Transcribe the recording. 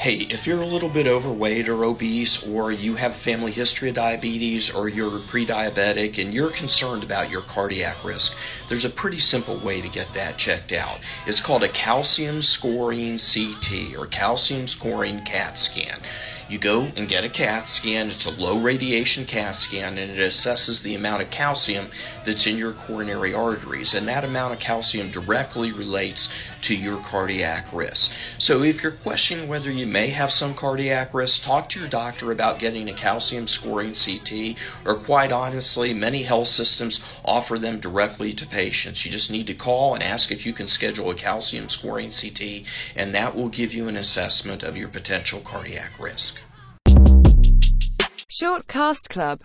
hey, if you're a little bit overweight or obese, or you have a family history of diabetes, or you're pre diabetic and you're concerned about your cardiac risk, there's a pretty simple way to get that checked out. It's called a calcium scoring CT or calcium scoring CAT scan. You go and get a CAT scan. It's a low radiation CAT scan and it assesses the amount of calcium that's in your coronary arteries. And that amount of calcium directly relates to your cardiac risk. So if you're questioning whether you may have some cardiac risk, talk to your doctor about getting a calcium scoring CT, or quite honestly, many health systems offer them directly to patients. You just need to call and ask if you can schedule a calcium scoring CT, and that will give you an assessment of your potential cardiac risk. Short Cast Club